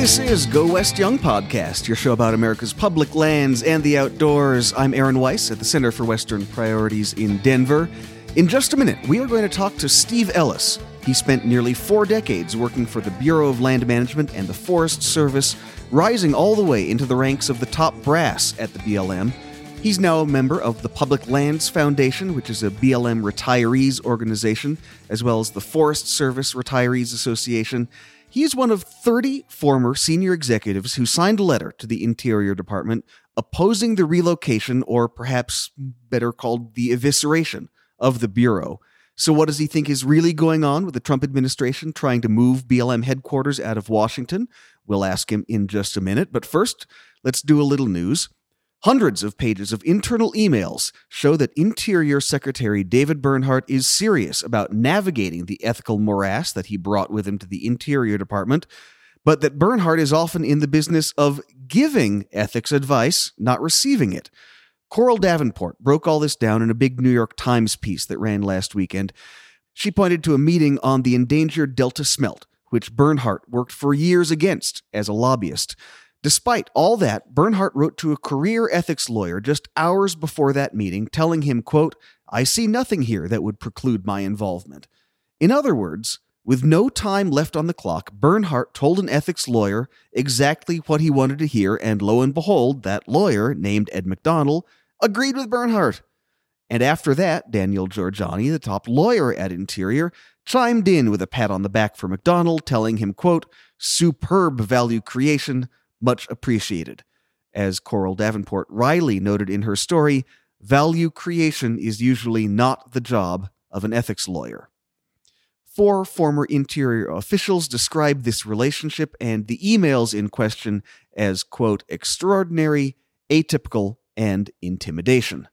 This is Go West Young Podcast, your show about America's public lands and the outdoors. I'm Aaron Weiss at the Center for Western Priorities in Denver. In just a minute, we are going to talk to Steve Ellis. He spent nearly four decades working for the Bureau of Land Management and the Forest Service, rising all the way into the ranks of the top brass at the BLM. He's now a member of the Public Lands Foundation, which is a BLM retirees organization, as well as the Forest Service Retirees Association. He is one of 30 former senior executives who signed a letter to the Interior Department opposing the relocation, or perhaps better called the evisceration, of the Bureau. So, what does he think is really going on with the Trump administration trying to move BLM headquarters out of Washington? We'll ask him in just a minute. But first, let's do a little news. Hundreds of pages of internal emails show that Interior Secretary David Bernhardt is serious about navigating the ethical morass that he brought with him to the Interior Department, but that Bernhardt is often in the business of giving ethics advice, not receiving it. Coral Davenport broke all this down in a big New York Times piece that ran last weekend. She pointed to a meeting on the endangered Delta smelt, which Bernhardt worked for years against as a lobbyist. Despite all that, Bernhardt wrote to a career ethics lawyer just hours before that meeting, telling him, quote, I see nothing here that would preclude my involvement. In other words, with no time left on the clock, Bernhardt told an ethics lawyer exactly what he wanted to hear, and lo and behold, that lawyer, named Ed McDonnell, agreed with Bernhardt. And after that, Daniel Jorjani, the top lawyer at Interior, chimed in with a pat on the back for McDonnell, telling him, quote, superb value creation, much appreciated. As Coral Davenport Riley noted in her story, value creation is usually not the job of an ethics lawyer. Four former Interior officials described this relationship and the emails in question as, quote, extraordinary, atypical, and intimidation.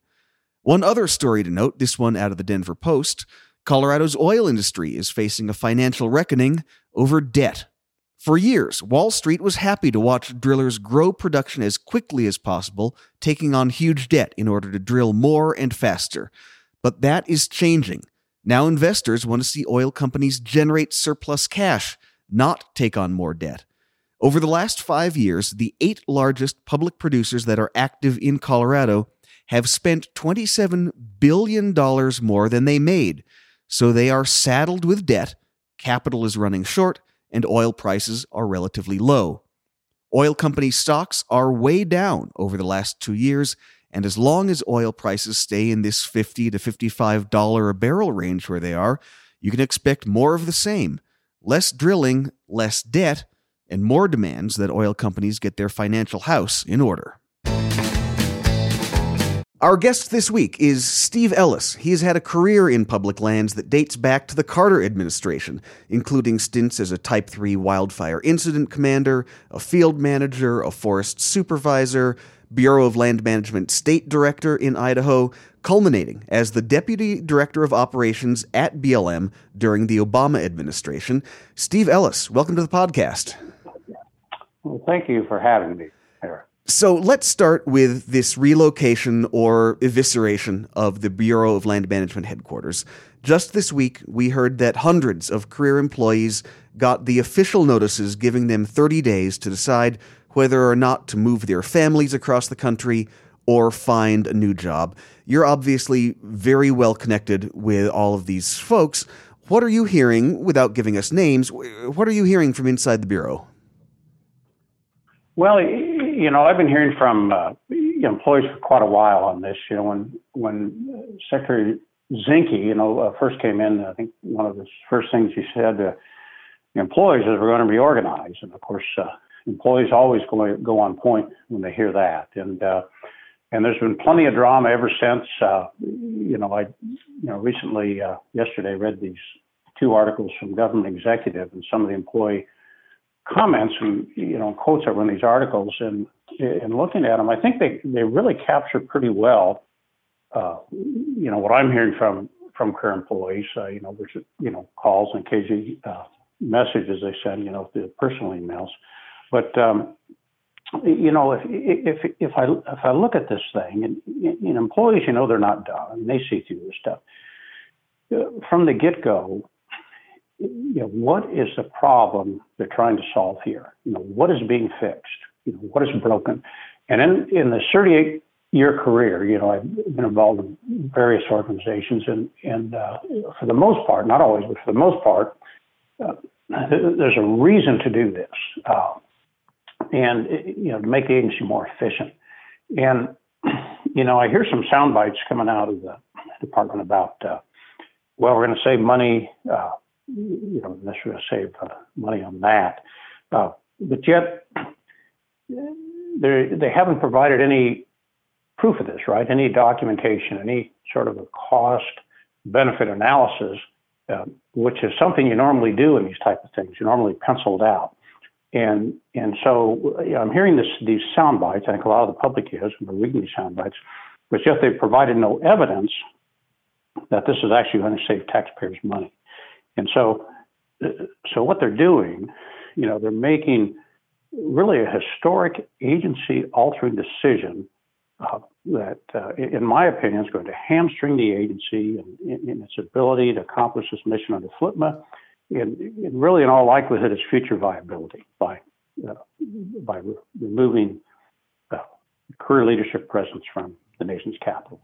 One other story to note, this one out of the Denver Post Colorado's oil industry is facing a financial reckoning over debt for years, Wall Street was happy to watch drillers grow production as quickly as possible, taking on huge debt in order to drill more and faster. But that is changing. Now investors want to see oil companies generate surplus cash, not take on more debt. Over the last five years, the eight largest public producers that are active in Colorado have spent $27 billion more than they made. So they are saddled with debt, capital is running short, and oil prices are relatively low. Oil company stocks are way down over the last two years, and as long as oil prices stay in this 50 to $55 a barrel range where they are, you can expect more of the same less drilling, less debt, and more demands that oil companies get their financial house in order. Our guest this week is Steve Ellis. He has had a career in public lands that dates back to the Carter administration, including stints as a Type 3 wildfire incident commander, a field manager, a forest supervisor, Bureau of Land Management state director in Idaho, culminating as the deputy director of operations at BLM during the Obama administration. Steve Ellis, welcome to the podcast. Well, thank you for having me, Eric. So let's start with this relocation or evisceration of the Bureau of Land Management headquarters. Just this week, we heard that hundreds of career employees got the official notices giving them 30 days to decide whether or not to move their families across the country or find a new job. You're obviously very well connected with all of these folks. What are you hearing, without giving us names, what are you hearing from inside the Bureau? Well, you know, I've been hearing from uh, employees for quite a while on this. You know, when when Secretary Zinke, you know, uh, first came in, I think one of the first things he said to employees is we're going to reorganize, and of course, uh, employees always go go on point when they hear that, and uh, and there's been plenty of drama ever since. Uh, you know, I you know recently uh, yesterday read these two articles from Government Executive and some of the employee comments and you know quotes that were in these articles and and looking at them, I think they they really capture pretty well, uh, you know, what I'm hearing from from current employees, uh, you know, which you know calls and KG uh, messages they send, you know, the personal emails, but um, you know, if if if I if I look at this thing and, and employees, you know, they're not dumb and they see through this stuff. From the get go, you know, what is the problem they're trying to solve here? You know, what is being fixed? You know, what is broken? And in, in the 38 year career, you know, I've been involved in various organizations, and and uh, for the most part, not always, but for the most part, uh, there's a reason to do this, uh, and you know, to make the agency more efficient. And you know, I hear some sound bites coming out of the department about, uh, well, we're going to save money. Uh, you know, to save uh, money on that, but yet they they haven't provided any proof of this, right? Any documentation, any sort of a cost benefit analysis, uh, which is something you normally do in these type of things. You normally pencil it out. And and so you know, I'm hearing this these sound bites. I think a lot of the public is, and we're reading these sound bites, but yet they've provided no evidence that this is actually going to save taxpayers money. And so so what they're doing, you know, they're making really a historic agency altering decision uh, that, uh, in my opinion, is going to hamstring the agency in, in its ability to accomplish its mission under FLPMA, and, and really, in all likelihood, its future viability by uh, by re- removing uh, career leadership presence from the nation's capital.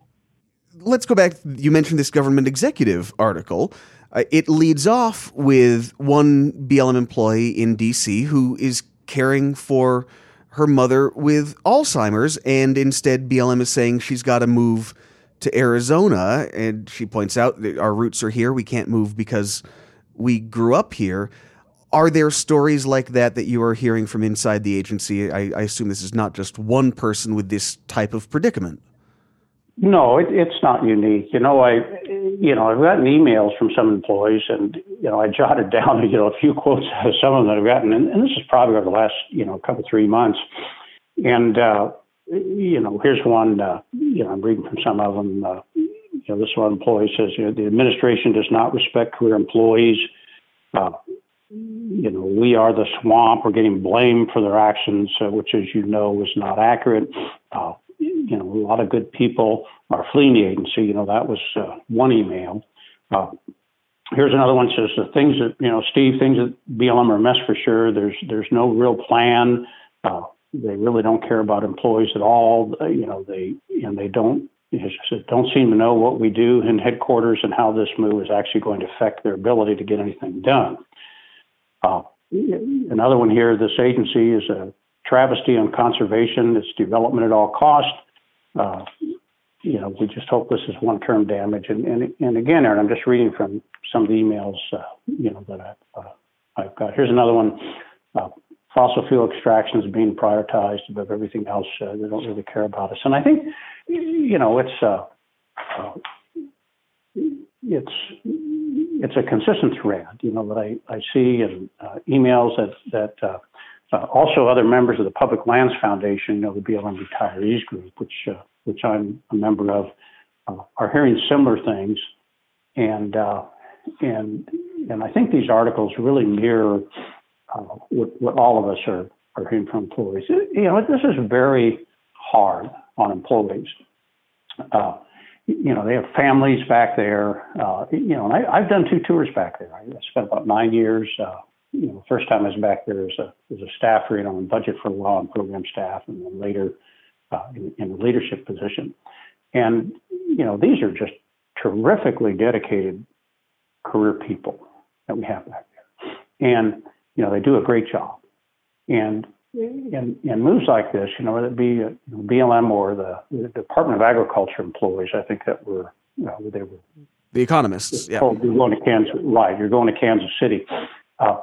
Let's go back. You mentioned this government executive article. Uh, it leads off with one BLM employee in D.C. who is caring for her mother with Alzheimer's, and instead BLM is saying she's got to move to Arizona. And she points out that our roots are here. We can't move because we grew up here. Are there stories like that that you are hearing from inside the agency? I, I assume this is not just one person with this type of predicament. No, it, it's not unique. You know, I, you know, I've gotten emails from some employees, and you know, I jotted down, you know, a few quotes out of some of them that I've gotten, and, and this is probably over the last, you know, couple three months. And uh, you know, here's one. Uh, you know, I'm reading from some of them. Uh, you know, this one employee says, you know, the administration does not respect career employees. Uh, you know, we are the swamp. We're getting blamed for their actions, uh, which, as you know, is not accurate. Uh, you know, a lot of good people are fleeing the agency. You know, that was uh, one email. Uh, here's another one says the things that you know, Steve, things that BLM are a mess for sure. There's there's no real plan. Uh, they really don't care about employees at all. Uh, you know, they and they don't don't seem to know what we do in headquarters and how this move is actually going to affect their ability to get anything done. Uh, another one here, this agency is a travesty on conservation. It's development at all cost. Uh, you know, we just hope this is one-term damage. And, and, and again, Aaron, I'm just reading from some of the emails, uh, you know, that I, uh, I've got. Here's another one. Uh, fossil fuel extraction is being prioritized above everything else. Uh, they don't really care about us. And I think, you know, it's uh, uh, it's it's a consistent thread, you know, that I, I see in uh, emails that that uh, uh, also, other members of the Public Lands Foundation, the BLM Retirees Group, which uh, which I'm a member of, uh, are hearing similar things, and uh, and and I think these articles really mirror uh, what, what all of us are are hearing from employees. You know, this is very hard on employees. Uh, you know, they have families back there. you know, and I, have done two tours back there. I spent about nine years you know, first time I was back there as a as a staffer, you know, on budget for law and program staff, and then later uh, in, in a leadership position. And you know, these are just terrifically dedicated career people that we have back there, and you know, they do a great job. And and, and moves like this, you know, whether it be BLM or the, the, Department of Agriculture employees, I think that were, you know, they were the economists. Yeah, you're going to Kansas, right? You're going to Kansas City. Uh,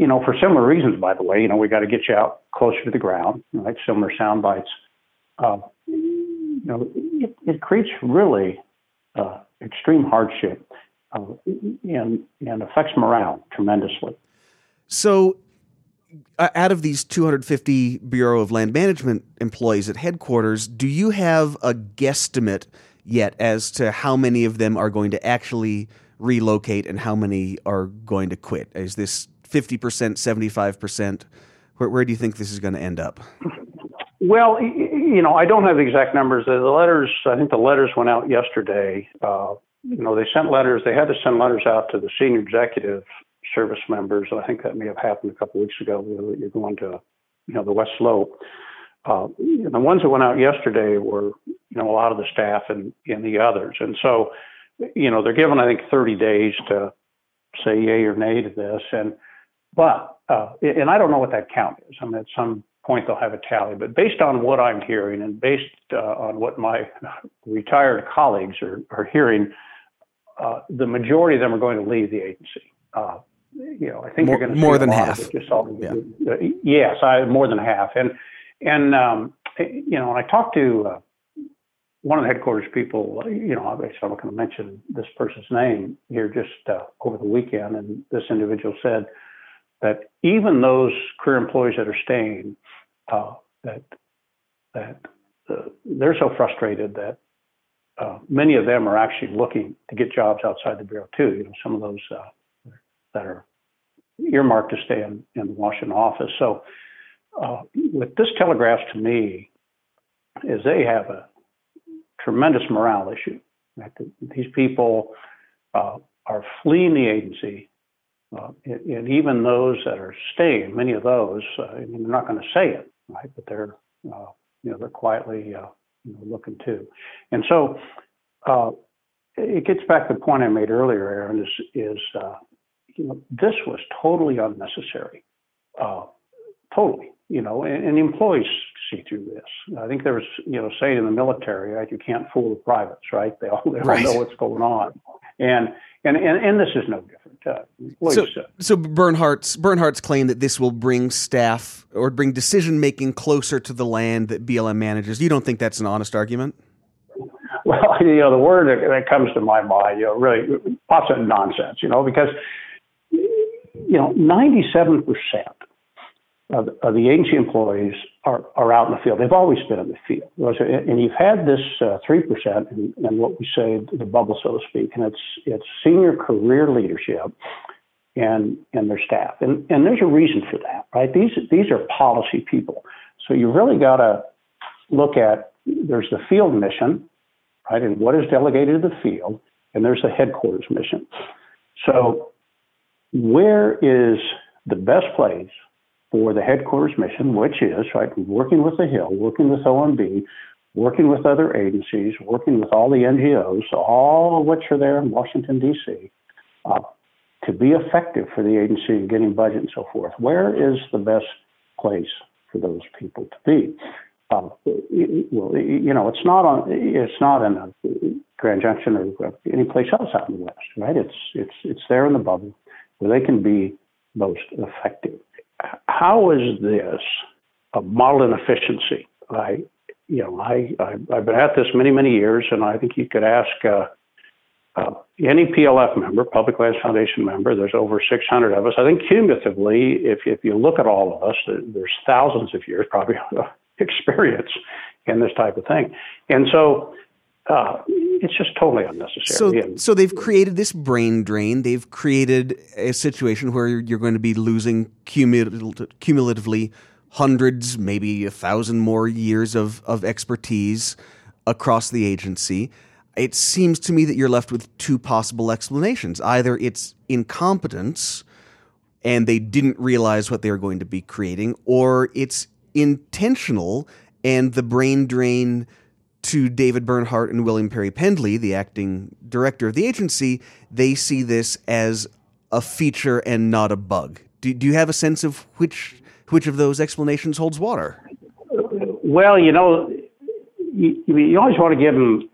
you know, for similar reasons, by the way, you know, we got to get you out closer to the ground, right? Similar sound bites. Uh, you know, it, it creates really uh, extreme hardship uh, and, and affects morale tremendously. So, uh, out of these 250 Bureau of Land Management employees at headquarters, do you have a guesstimate yet as to how many of them are going to actually relocate and how many are going to quit? Is this 50%, 75%? Where, where do you think this is going to end up? Well, you know, I don't have the exact numbers. The letters, I think the letters went out yesterday. Uh, you know, they sent letters. They had to send letters out to the senior executive service members. I think that may have happened a couple weeks ago. You're going to, you know, the West Slope. Uh, the ones that went out yesterday were, you know, a lot of the staff and, and the others. And so, you know, they're given, I think, 30 days to say yay or nay to this. And, but, uh, and I don't know what that count is. I mean, at some point they'll have a tally, but based on what I'm hearing and based uh, on what my retired colleagues are, are hearing, uh, the majority of them are going to leave the agency. Uh, you know, I think more, you're going to more than half. Yeah. Yes, I more than half, and and um, you know, when I talked to uh, one of the headquarters people. You know, obviously I'm not going to mention this person's name here just uh, over the weekend, and this individual said that even those career employees that are staying, uh, that that uh, they're so frustrated that uh, many of them are actually looking to get jobs outside the bureau too. You know, some of those uh, that are earmarked to stay in, in the Washington office. So, uh, what this telegraphs to me is they have a tremendous morale issue. Right? These people uh, are fleeing the agency, uh, and, and, even those that are staying, many of those, uh, they're not going to say it, right? But they're, uh, you know, they're quietly you know, looking too. And so uh, it gets back to the point I made earlier, Aaron, is, is uh, you know, this was totally unnecessary. Uh, totally, you know, and, and, employees see through this. I think there was, you know, saying in the military, right, you can't fool the privates, right? They all, they all right. know what's going on. And, and, and, and this is no different. Uh, so, so Bernhardt's Bernhardt's claim that this will bring staff or bring decision making closer to the land that BLM manages. You don't think that's an honest argument? Well, you know, the word that, that comes to my mind, you know, really pops into nonsense. You know, because you know, ninety-seven percent the agency employees are, are out in the field. They've always been in the field. And you've had this uh, 3% and, and what we say the bubble, so to speak, and it's, it's senior career leadership and, and their staff. And, and there's a reason for that, right? These, these are policy people. So you really got to look at there's the field mission, right? And what is delegated to the field, and there's the headquarters mission. So where is the best place for the headquarters mission, which is right working with the Hill, working with OMB, working with other agencies, working with all the NGOs, all of which are there in Washington D.C. Uh, to be effective for the agency in getting budget and so forth. Where is the best place for those people to be? Uh, well, you know, it's not on. It's not in a Grand Junction or any place else out in the West, right? It's it's it's there in the bubble where they can be most effective how is this a model in efficiency? I, you know, I, I have been at this many many years, and I think you could ask uh, uh, any PLF member, Public Lands Foundation member. There's over 600 of us. I think cumulatively, if if you look at all of us, there's thousands of years probably of experience in this type of thing, and so uh, it's just totally unnecessary. So, so they've created this brain drain. They've created a situation where you're going to be losing cumulatively hundreds, maybe a thousand more years of, of expertise across the agency. It seems to me that you're left with two possible explanations. Either it's incompetence and they didn't realize what they were going to be creating, or it's intentional and the brain drain – to David Bernhardt and William Perry Pendley, the acting director of the agency, they see this as a feature and not a bug. Do, do you have a sense of which which of those explanations holds water? Well, you know, you, you always want to give them.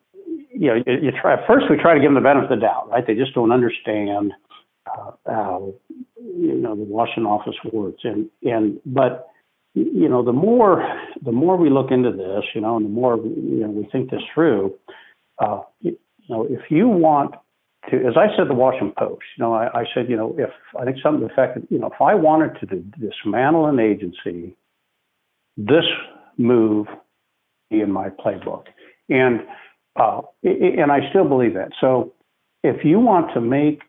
You know, you try first. We try to give them the benefit of the doubt, right? They just don't understand uh, how you know the Washington office works, and and but you know, the more the more we look into this, you know, and the more you know we think this through, uh, you know, if you want to, as I said, the Washington Post, you know, I, I said, you know, if I think something affected, you know, if I wanted to dismantle an agency, this move be in my playbook, and uh, and I still believe that. So, if you want to make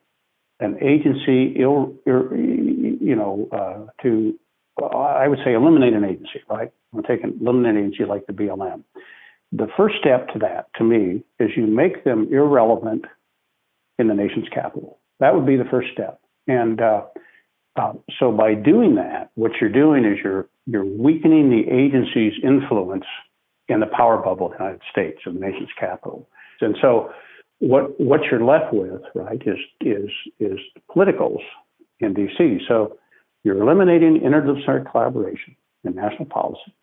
an agency ill, you know, uh, to I would say eliminate an agency, right? I'm taking eliminate an agency like the BLM. The first step to that, to me, is you make them irrelevant in the nation's capital. That would be the first step. And uh, uh, so by doing that, what you're doing is you're you're weakening the agency's influence in the power bubble of the United States, of the nation's capital. And so what what you're left with, right, is is is politicals in DC. So you're eliminating interdisciplinary collaboration in national policies.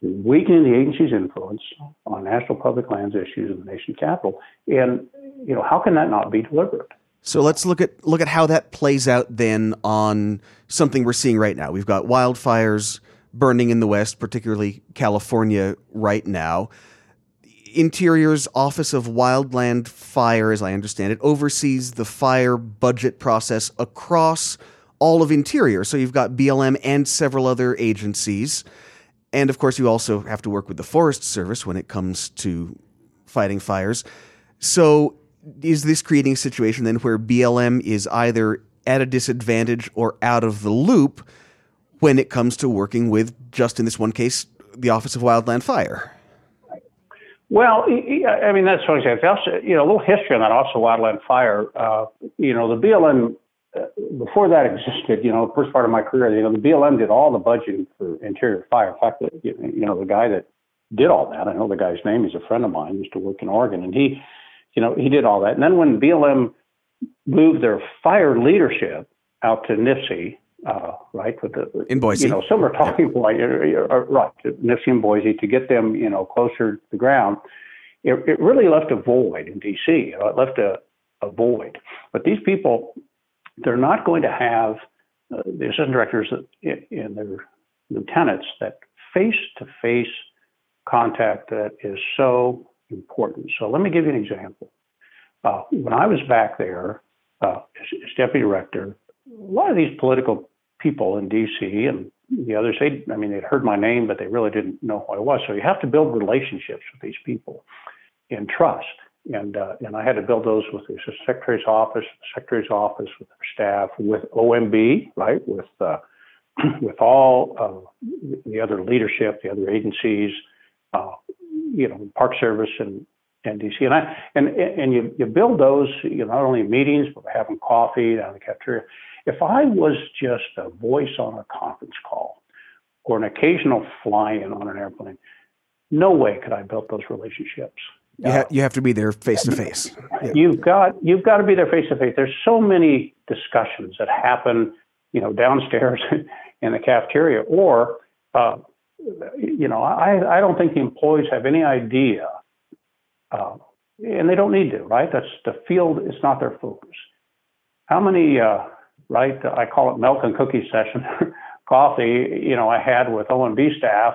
You're weakening the agency's influence on national public lands issues in the nation's capital. And you know, how can that not be deliberate? So let's look at look at how that plays out then on something we're seeing right now. We've got wildfires burning in the West, particularly California right now. Interior's Office of Wildland Fire, as I understand it, oversees the fire budget process across all of Interior. So you've got BLM and several other agencies. And of course, you also have to work with the Forest Service when it comes to fighting fires. So is this creating a situation then where BLM is either at a disadvantage or out of the loop when it comes to working with, just in this one case, the Office of Wildland Fire? Well, I mean, that's what I. Also, you know, a little history on that Office of Wildland Fire. Uh, you know, the BLM, before that existed, you know, the first part of my career, you know, the BLM did all the budgeting for interior fire. In fact, you know, the guy that did all that, I know the guy's name, he's a friend of mine, used to work in Oregon, and he, you know, he did all that. And then when BLM moved their fire leadership out to NIFC, uh, right, with the in Boise, you know, similar talking point, uh, uh, right, NIFC and Boise to get them, you know, closer to the ground. It, it really left a void in D.C. You know, it left a, a void. But these people, they're not going to have uh, the assistant directors and their lieutenants that face-to-face contact that is so important. So let me give you an example. Uh, when I was back there uh, as, as, deputy director, a lot of these political people in D.C. and the others, they, I mean, they'd heard my name, but they really didn't know who I was. So you have to build relationships with these people in trust. And, uh, and I had to build those with the secretary's office, the secretary's office, with their staff, with OMB, right, with uh, with all the other leadership, the other agencies, uh, you know, Park Service and and DC. And I and and you you build those, you know, not only in meetings but having coffee down the cafeteria. If I was just a voice on a conference call or an occasional fly-in on an airplane, no way could I build those relationships. You, ha- you have to be there face to face. You've got you've got to be there face to face. There's so many discussions that happen, you know, downstairs in the cafeteria, or uh, you know, I, I don't think the employees have any idea, uh, and they don't need to, right? That's the field, it's not their focus. How many, uh, right, I call it milk and cookie session, coffee, you know, I had with OMB staff,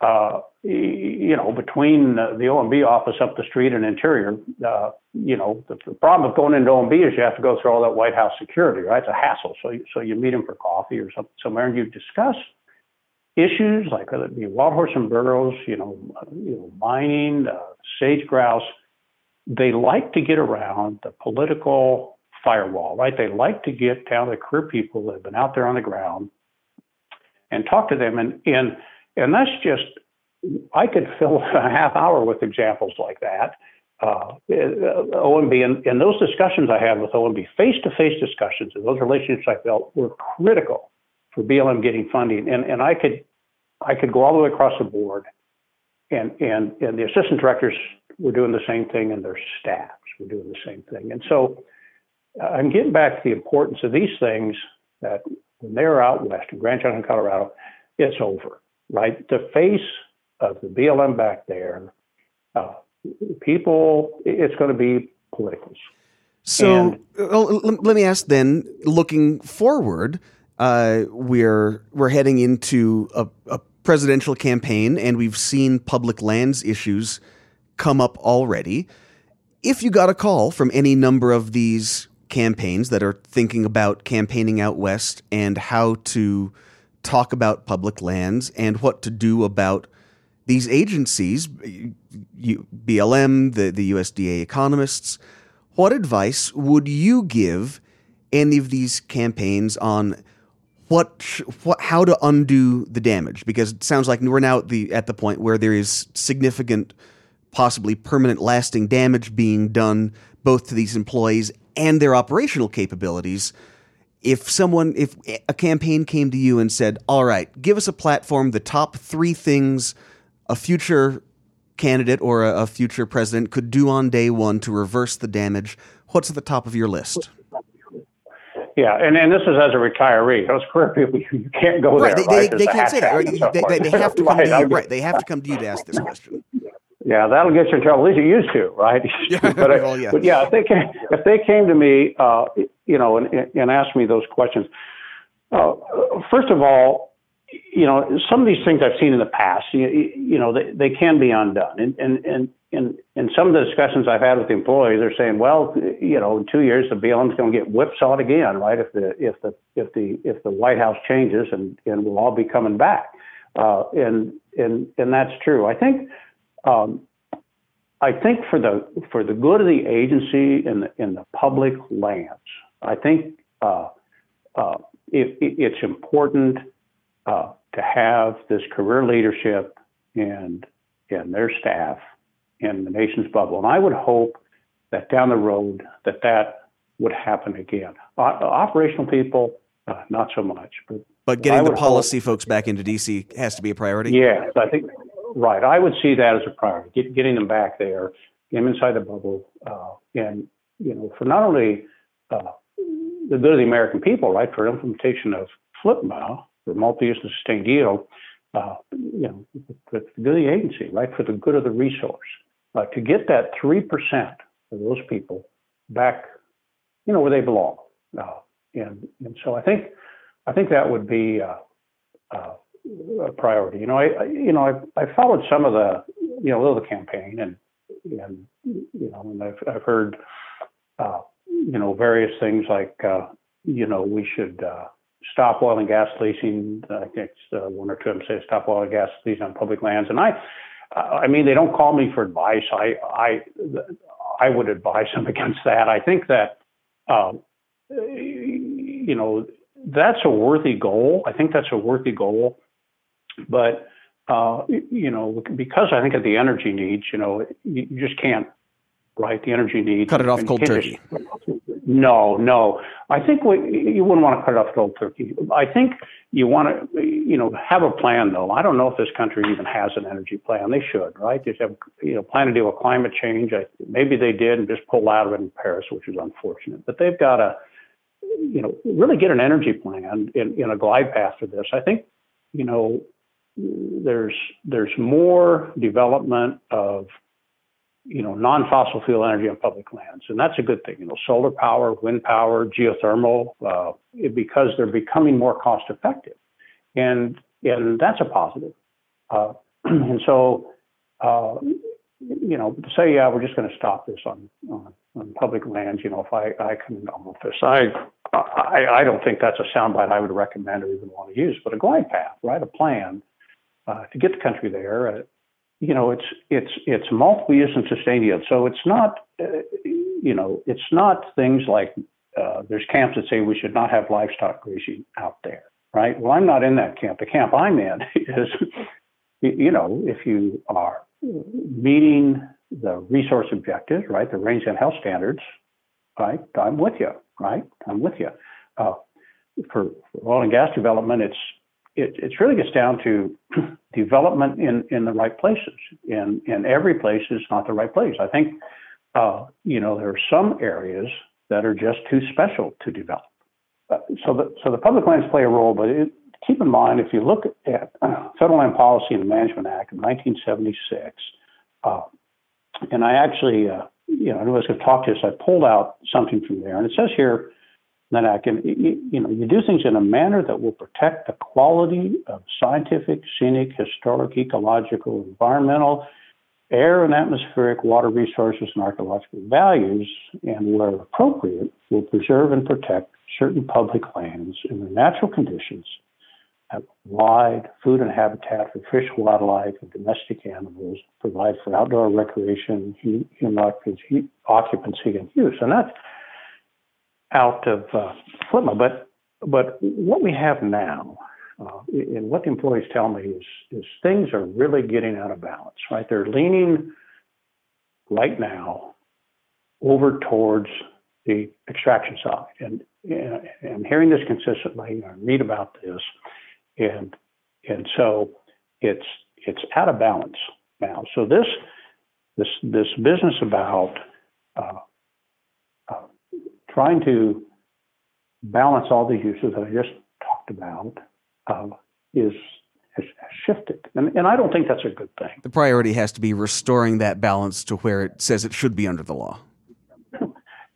uh, you know, between the OMB office up the street and interior, uh, you know, the, the, problem with going into OMB is you have to go through all that White House security, right? It's a hassle. So, so you meet him for coffee or something somewhere and you discuss issues like whether it be wild horse and burros, you know, you know mining, uh, sage grouse, they like to get around the political firewall, right? They like to get down to career people that have been out there on the ground and talk to them. And and and that's just I could fill a half hour with examples like that. Uh, OMB and, and those discussions I had with OMB, face-to-face discussions, and those relationships I felt were critical for BLM getting funding. And, and I could I could go all the way across the board, and and and the assistant directors were doing the same thing, and their staffs were doing the same thing. And so uh, I'm getting back to the importance of these things that when they're out west in Grand Junction, Colorado, it's over, right? The face of the BLM back there, uh, people, it's going to be politicals. So and, well, let me ask then, looking forward, uh, we're we're heading into a, a presidential campaign, and we've seen public lands issues come up already. If you got a call from any number of these campaigns that are thinking about campaigning out west and how to talk about public lands and what to do about these agencies, BLM, the, the USDA economists, what advice would you give any of these campaigns on what what how to undo the damage because it sounds like we're now at the at the point where there is significant possibly permanent lasting damage being done both to these employees and their operational capabilities. If someone, if a campaign came to you and said, All right, give us a platform, the top three things a future candidate or a, a future president could do on day one to reverse the damage, what's at the top of your list? Yeah, and, and this is as a retiree. Those career people, you can't go right, there. They, right? they, they can't say that. Right? They, they, have to come right, to you. Right, they have to come to you to ask this question. Yeah, that'll get you in trouble. At least you used to, right? Yeah, but, well, yeah. but yeah, if they came, if they came to me, uh, you know, and, and asked me those questions, uh, first of all, you know, some of these things I've seen in the past, you, you know, they, they can be undone. And, and, and, and, and some of the discussions I've had with the employees, they're saying, well, you know, in two years, the BLM's going to get whipsawed again, right? If the, if the, if the, if the White House changes and, and we'll all be coming back. Uh, and, and, and that's true. I think, um, I think for the, for the good of the agency and the, in the public lands, I think, uh, uh, it, it, it's important uh, to have this career leadership and and their staff in the nation's bubble. And I would hope that down the road that that would happen again. O- operational people, uh, not so much. But but getting the policy hope, folks back into DC has to be a priority. Yes, I think right. I would see that as a priority. Get, getting them back there, them inside the bubble, uh, and you know, for not only uh, the good of the American people, right, for implementation of FLPMA, for multi-use and sustained yield, uh, you know, for the good of the agency, right, for the good of the resource, uh, to get that three percent of those people back, you know, where they belong, uh, and and so I think I think that would be uh, a priority. You know, I, I you know I I followed some of the you know the campaign and and you know and I've I've heard uh, you know various things like uh, you know we should uh, stop oil and gas leasing. I think uh, one or two of them say stop oil and gas leasing on public lands. And I, I mean, they don't call me for advice. I, I, I would advise them against that. I think that, um, you know, that's a worthy goal. I think that's a worthy goal, but uh, you know, because I think of the energy needs, you know, you, you just can't right? The energy needs. Cut it off cold turkey. No, no. I think you wouldn't want to cut it off cold turkey. I think you want to, you know, have a plan though. I don't know if this country even has an energy plan. They should, right? They have, you know, plan to deal with climate change. I, maybe they did and just pulled out of it in Paris, which is unfortunate. But they've got to, you know, really get an energy plan in, in a glide path for this. I think, you know, there's there's more development of you know, non-fossil fuel energy on public lands, and that's a good thing. You know, solar power, wind power, geothermal, uh, because they're becoming more cost-effective, and and that's a positive. Uh, and so, uh, you know, to say, yeah, we're just going to stop this on, on, on public lands. You know, if I I into office, I, I I don't think that's a soundbite I would recommend or even want to use, but a glide path, right, a plan uh, to get the country there uh, you know, it's it's it's multiple use and sustained yield. So it's not, uh, you know, it's not things like uh, there's camps that say we should not have livestock grazing out there, right? Well, I'm not in that camp. The camp I'm in is, you know, if you are meeting the resource objectives, right, the range and health standards, right, I'm with you, right? I'm with you. Uh, for, for oil and gas development, it's it, it really gets down to development in, in the right places. And, and every place is not the right place. I think, uh, you know, there are some areas that are just too special to develop. Uh, so, the, so the public lands play a role, but it, keep in mind, if you look at uh, Federal Land Policy and Management Act of 1976, uh, and I actually, uh, you know, I was going to talk to this, I pulled out something from there, and it says here, that I can, you know, you do things in a manner that will protect the quality of scientific, scenic, historic, ecological, environmental, air and atmospheric, water resources, and archaeological values, and where appropriate, will preserve and protect certain public lands in their natural conditions, have wide food and habitat for fish, wildlife, and domestic animals, provide for outdoor recreation, human occupancy, and use. And that's out of uh, FLPMA. But but what we have now, uh, and what the employees tell me is is things are really getting out of balance. Right, they're leaning right now over towards the extraction side. And, and I'm hearing this consistently, I read about this, and and so it's it's out of balance now. So this this this business about uh, trying to balance all these uses that I just talked about uh, is has, shifted, and and I don't think that's a good thing. The priority has to be restoring that balance to where it says it should be under the law.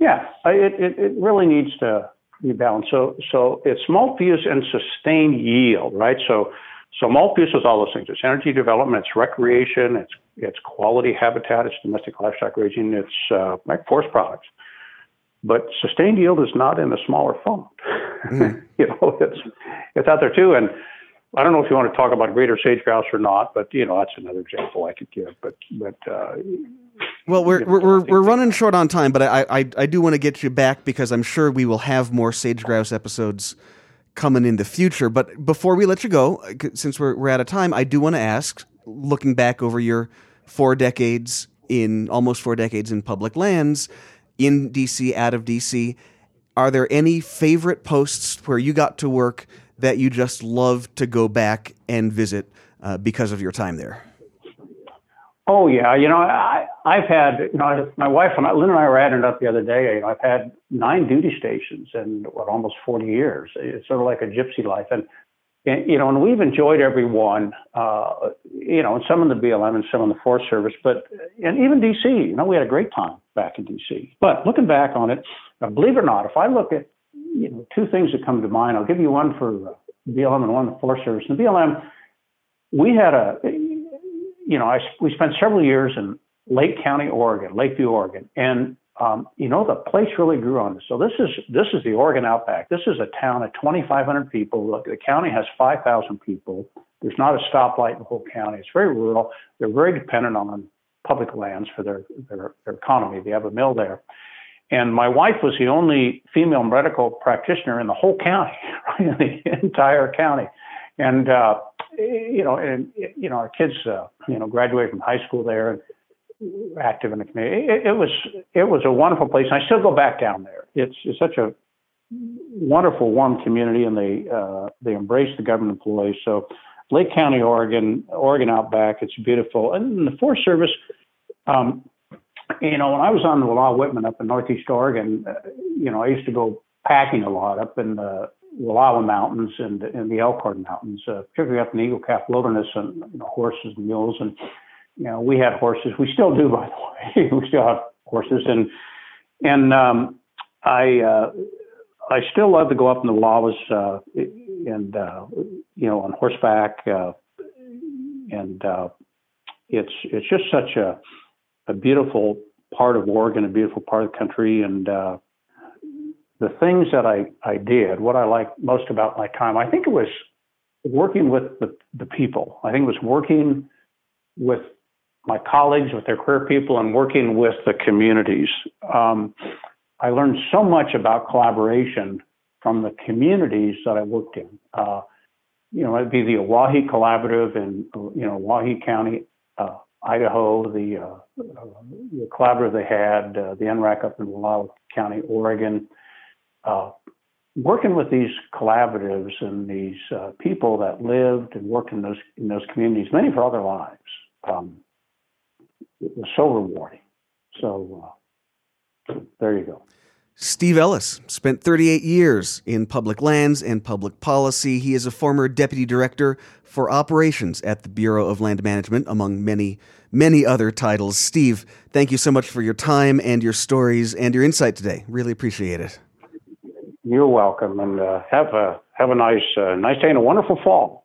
Yeah, it, it, it really needs to be balanced. So so it's multi-use and sustained yield, right? So so multi-use is all those things. It's energy development, it's recreation, it's it's quality habitat, it's domestic livestock raising, it's uh, like forest products. But sustained yield is not in a smaller font. Mm. you know, it's it's out there too. And I don't know if you want to talk about greater sage grouse or not, but you know that's another example I could give. But but uh, well, we're we're we're, we're running short on time, but I, I I do want to get you back because I'm sure we will have more sage grouse episodes coming in the future. But before we let you go, since we're we're out of time, I do want to ask, looking back over your four decades in almost four decades in public lands, in DC, out of DC, are there any favorite posts where you got to work that you just love to go back and visit uh, because of your time there? Oh yeah, you know I I've had you know my wife and I, Lynn and I were adding it up the other day. You know I've had nine duty stations in what almost 40 years. It's sort of like a gypsy life, and, and you know and we've enjoyed every one. Uh, you know, and some in the BLM and some in the Forest Service, but and even DC. You know we had a great time back in DC. But looking back on it, uh, believe it or not, if I look at you know two things that come to mind, I'll give you one for BLM and one for the Forest Service. In the BLM, we had a you know, I, we spent several years in Lake County, Oregon, Lakeview, Oregon, and um, you know the place really grew on us. So this is this is the Oregon Outback. This is a town of 2,500 people. The county has 5,000 people. There's not a stoplight in the whole county. It's very rural. They're very dependent on public lands for their their, their economy. They have a mill there. And my wife was the only female medical practitioner in the whole county, right, in the entire county. And uh, you know, and you know, our kids, uh, you know, graduated from high school there active in the community. It, it was it was a wonderful place, and I still go back down there. It's, it's such a wonderful, warm community, and they uh, they embrace the government employees. So, Lake County, Oregon, Oregon Outback, it's beautiful, and the Forest Service. Um, you know, when I was on the Wallowa-Whitman up in Northeast Oregon, uh, you know, I used to go packing a lot up in the Wallowa Mountains and, and the Elkhorn Mountains, uh, particularly up in the Eagle Cap Wilderness and you know, horses and mules. And, you know, we had horses. We still do, by the way. we still have horses. And, and um, I, uh, I still love to go up in the Wallowas uh, and, uh, you know, on horseback. Uh, and uh, it's, it's just such a, a beautiful part of Oregon, a beautiful part of the country. And, uh, the things that I, I did, what I liked most about my time, I think it was working with the, the people. I think it was working with my colleagues, with their career people, and working with the communities. Um, I learned so much about collaboration from the communities that I worked in. Uh, you know, it'd be the Owyhee Collaborative in, you know, Owyhee County, uh, Idaho, the, uh, the collaborative they had, uh, the NRAC up in Wallowa County, Oregon, uh, working with these collaboratives and these uh, people that lived and worked in those in those communities, many for all their lives, um, it was so rewarding. So uh, there you go. Steve Ellis spent 38 years in public lands and public policy. He is a former deputy director for operations at the Bureau of Land Management, among many, many other titles. Steve, thank you so much for your time and your stories and your insight today. Really appreciate it. You're welcome, and uh, have a have a nice uh, nice day and a wonderful fall.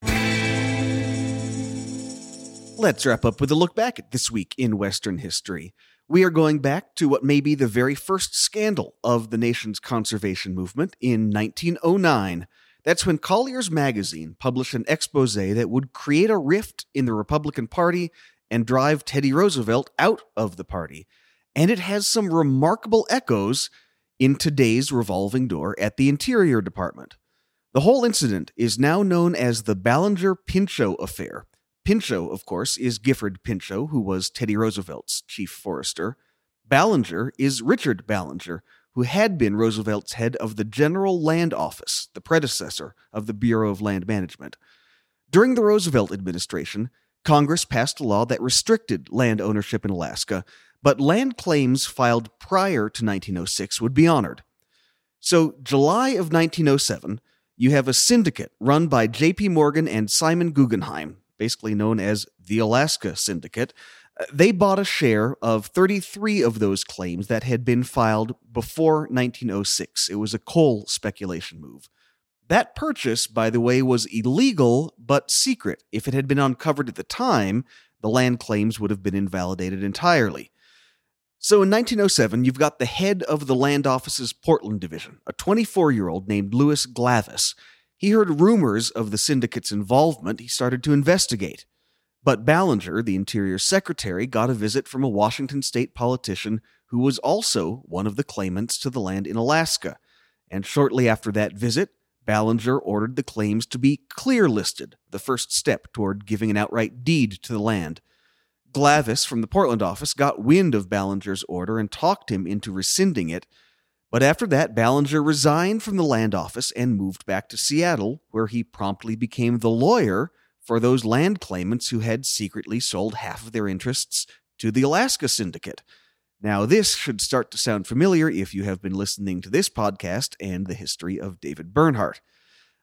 Let's wrap up with a look back at this week in Western history. We are going back to what may be the very first scandal of the nation's conservation movement in 1909. That's when Collier's magazine published an expose that would create a rift in the Republican Party and drive Teddy Roosevelt out of the party. And it has some remarkable echoes in today's revolving door at the Interior Department. The whole incident is now known as the Ballinger Pinchot affair. Pinchot, of course, is Gifford Pinchot, who was Teddy Roosevelt's chief forester. Ballinger is Richard Ballinger, who had been Roosevelt's head of the General Land Office, the predecessor of the Bureau of Land Management. During the Roosevelt administration, Congress passed a law that restricted land ownership in Alaska, but land claims filed prior to 1906 would be honored. So, July of 1907, you have a syndicate run by J.P. Morgan and Simon Guggenheim, basically known as the Alaska Syndicate. Uh, they bought a share of 33 of those claims that had been filed before 1906. It was a coal speculation move. That purchase, by the way, was illegal but secret. If it had been uncovered at the time, the land claims would have been invalidated entirely. So in 1907, you've got the head of the Land Office's Portland Division, a 24 year old named Louis Glavis. He heard rumors of the syndicate's involvement. He started to investigate. But Ballinger, the Interior Secretary, got a visit from a Washington state politician who was also one of the claimants to the land in Alaska. And shortly after that visit, Ballinger ordered the claims to be clear listed, the first step toward giving an outright deed to the land. Glavis from the Portland office got wind of Ballinger's order and talked him into rescinding it. But after that, Ballinger resigned from the land office and moved back to Seattle, where he promptly became the lawyer for those land claimants who had secretly sold half of their interests to the Alaska Syndicate. Now, this should start to sound familiar if you have been listening to this podcast and the history of David Bernhardt.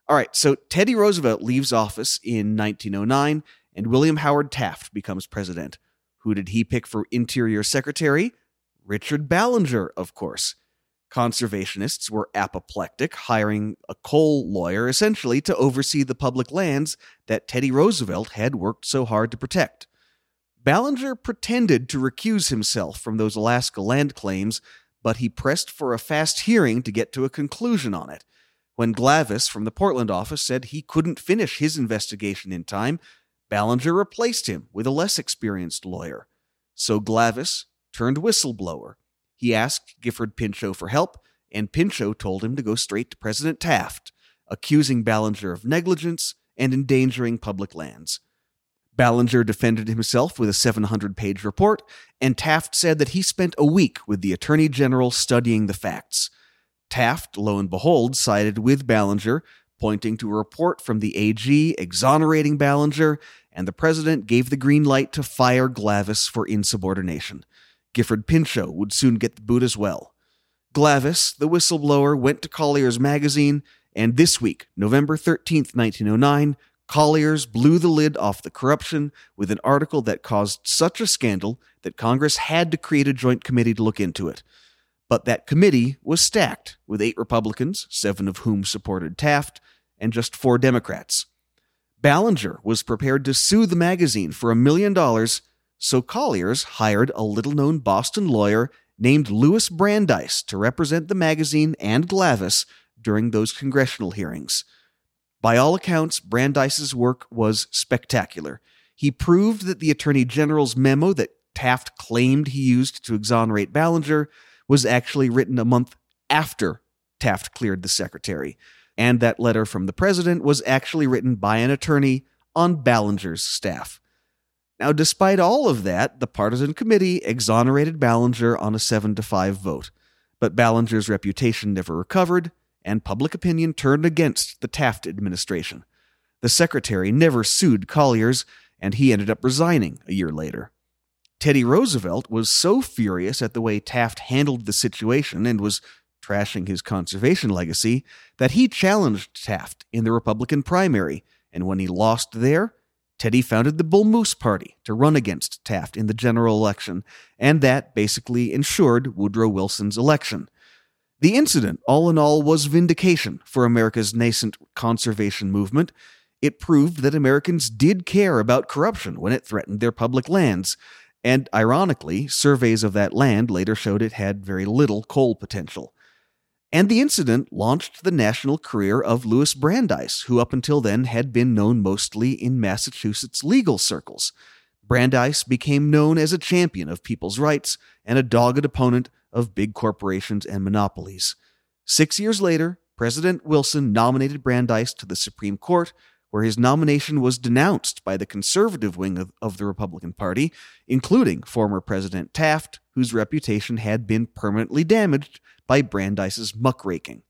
All right, so Teddy Roosevelt leaves office in 1909 and William Howard Taft becomes president. Who did he pick for Interior Secretary? Richard Ballinger, of course. Conservationists were apoplectic, hiring a coal lawyer essentially to oversee the public lands that Teddy Roosevelt had worked so hard to protect. Ballinger pretended to recuse himself from those Alaska land claims, but he pressed for a fast hearing to get to a conclusion on it. When Glavis from the Portland office said he couldn't finish his investigation in time, Ballinger replaced him with a less experienced lawyer. So Glavis turned whistleblower. He asked Gifford Pinchot for help, and Pinchot told him to go straight to President Taft, accusing Ballinger of negligence and endangering public lands. Ballinger defended himself with a 700 page report, and Taft said that he spent a week with the Attorney General studying the facts. Taft, lo and behold, sided with Ballinger, pointing to a report from the AG exonerating Ballinger, and the president gave the green light to fire Glavis for insubordination. Gifford Pinchot would soon get the boot as well. Glavis, the whistleblower, went to Collier's magazine, and this week, November 13th, 1909, Collier's blew the lid off the corruption with an article that caused such a scandal that Congress had to create a joint committee to look into it. But that committee was stacked, with eight Republicans, seven of whom supported Taft, and just four Democrats. Ballinger was prepared to sue the magazine for a million dollars, so Collier's hired a little known Boston lawyer named Louis Brandeis to represent the magazine and Glavis during those congressional hearings. By all accounts, Brandeis's work was spectacular. He proved that the Attorney General's memo that Taft claimed he used to exonerate Ballinger was actually written a month after Taft cleared the secretary, and that letter from the president was actually written by an attorney on Ballinger's staff. Now, despite all of that, the partisan committee exonerated Ballinger on a 7 to 5 vote, but Ballinger's reputation never recovered, and public opinion turned against the Taft administration. The secretary never sued Collier's, and he ended up resigning a year later. Teddy Roosevelt was so furious at the way Taft handled the situation and was trashing his conservation legacy that he challenged Taft in the Republican primary, and when he lost there, Teddy founded the Bull Moose Party to run against Taft in the general election, and that basically ensured Woodrow Wilson's election. The incident, all in all, was vindication for America's nascent conservation movement. It proved that Americans did care about corruption when it threatened their public lands, and ironically, surveys of that land later showed it had very little coal potential. And the incident launched the national career of Louis Brandeis, who up until then had been known mostly in Massachusetts legal circles. Brandeis became known as a champion of people's rights and a dogged opponent of big corporations and monopolies. Six years later, President Wilson nominated Brandeis to the Supreme Court, where his nomination was denounced by the conservative wing of, of, the Republican Party, including former President Taft, whose reputation had been permanently damaged by Brandeis's muckraking.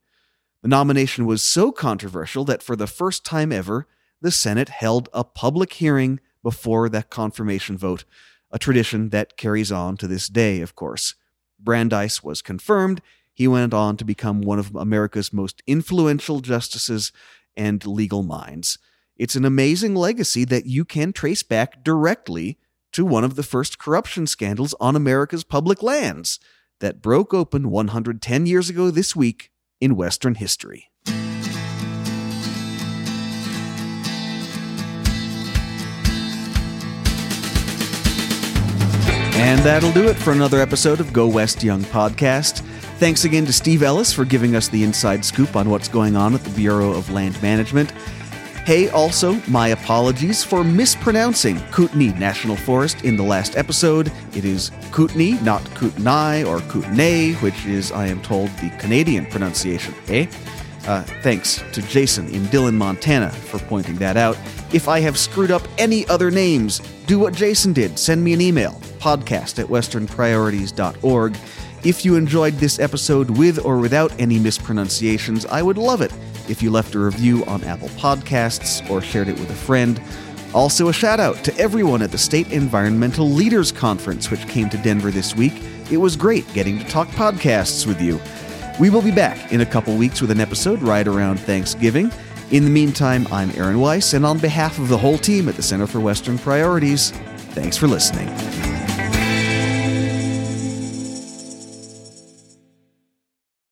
The nomination was so controversial that for the first time ever, the Senate held a public hearing before that confirmation vote, a tradition that carries on to this day, of course. Brandeis was confirmed. He went on to become one of America's most influential justices and legal minds. It's an amazing legacy that you can trace back directly to one of the first corruption scandals on America's public lands that broke open 110 years ago this week in Western history. And that'll do it for another episode of Go West Young podcast. Thanks again to Steve Ellis for giving us the inside scoop on what's going on at the Bureau of Land Management. Hey, also, my apologies for mispronouncing Kootenai National Forest in the last episode. It is Kootenai, not Kootenai or Kootenay, which is, I am told, the Canadian pronunciation, eh? Uh, thanks to Jason in Dillon, Montana for pointing that out. If I have screwed up any other names, do what Jason did. Send me an email, podcast at westernpriorities.org. If you enjoyed this episode with or without any mispronunciations, I would love it if you left a review on Apple Podcasts or shared it with a friend. Also, a shout out to everyone at the State Environmental Leaders Conference, which came to Denver this week. It was great getting to talk podcasts with you. We will be back in a couple weeks with an episode right around Thanksgiving. In the meantime, I'm Aaron Weiss, and on behalf of the whole team at the Center for Western Priorities, thanks for listening.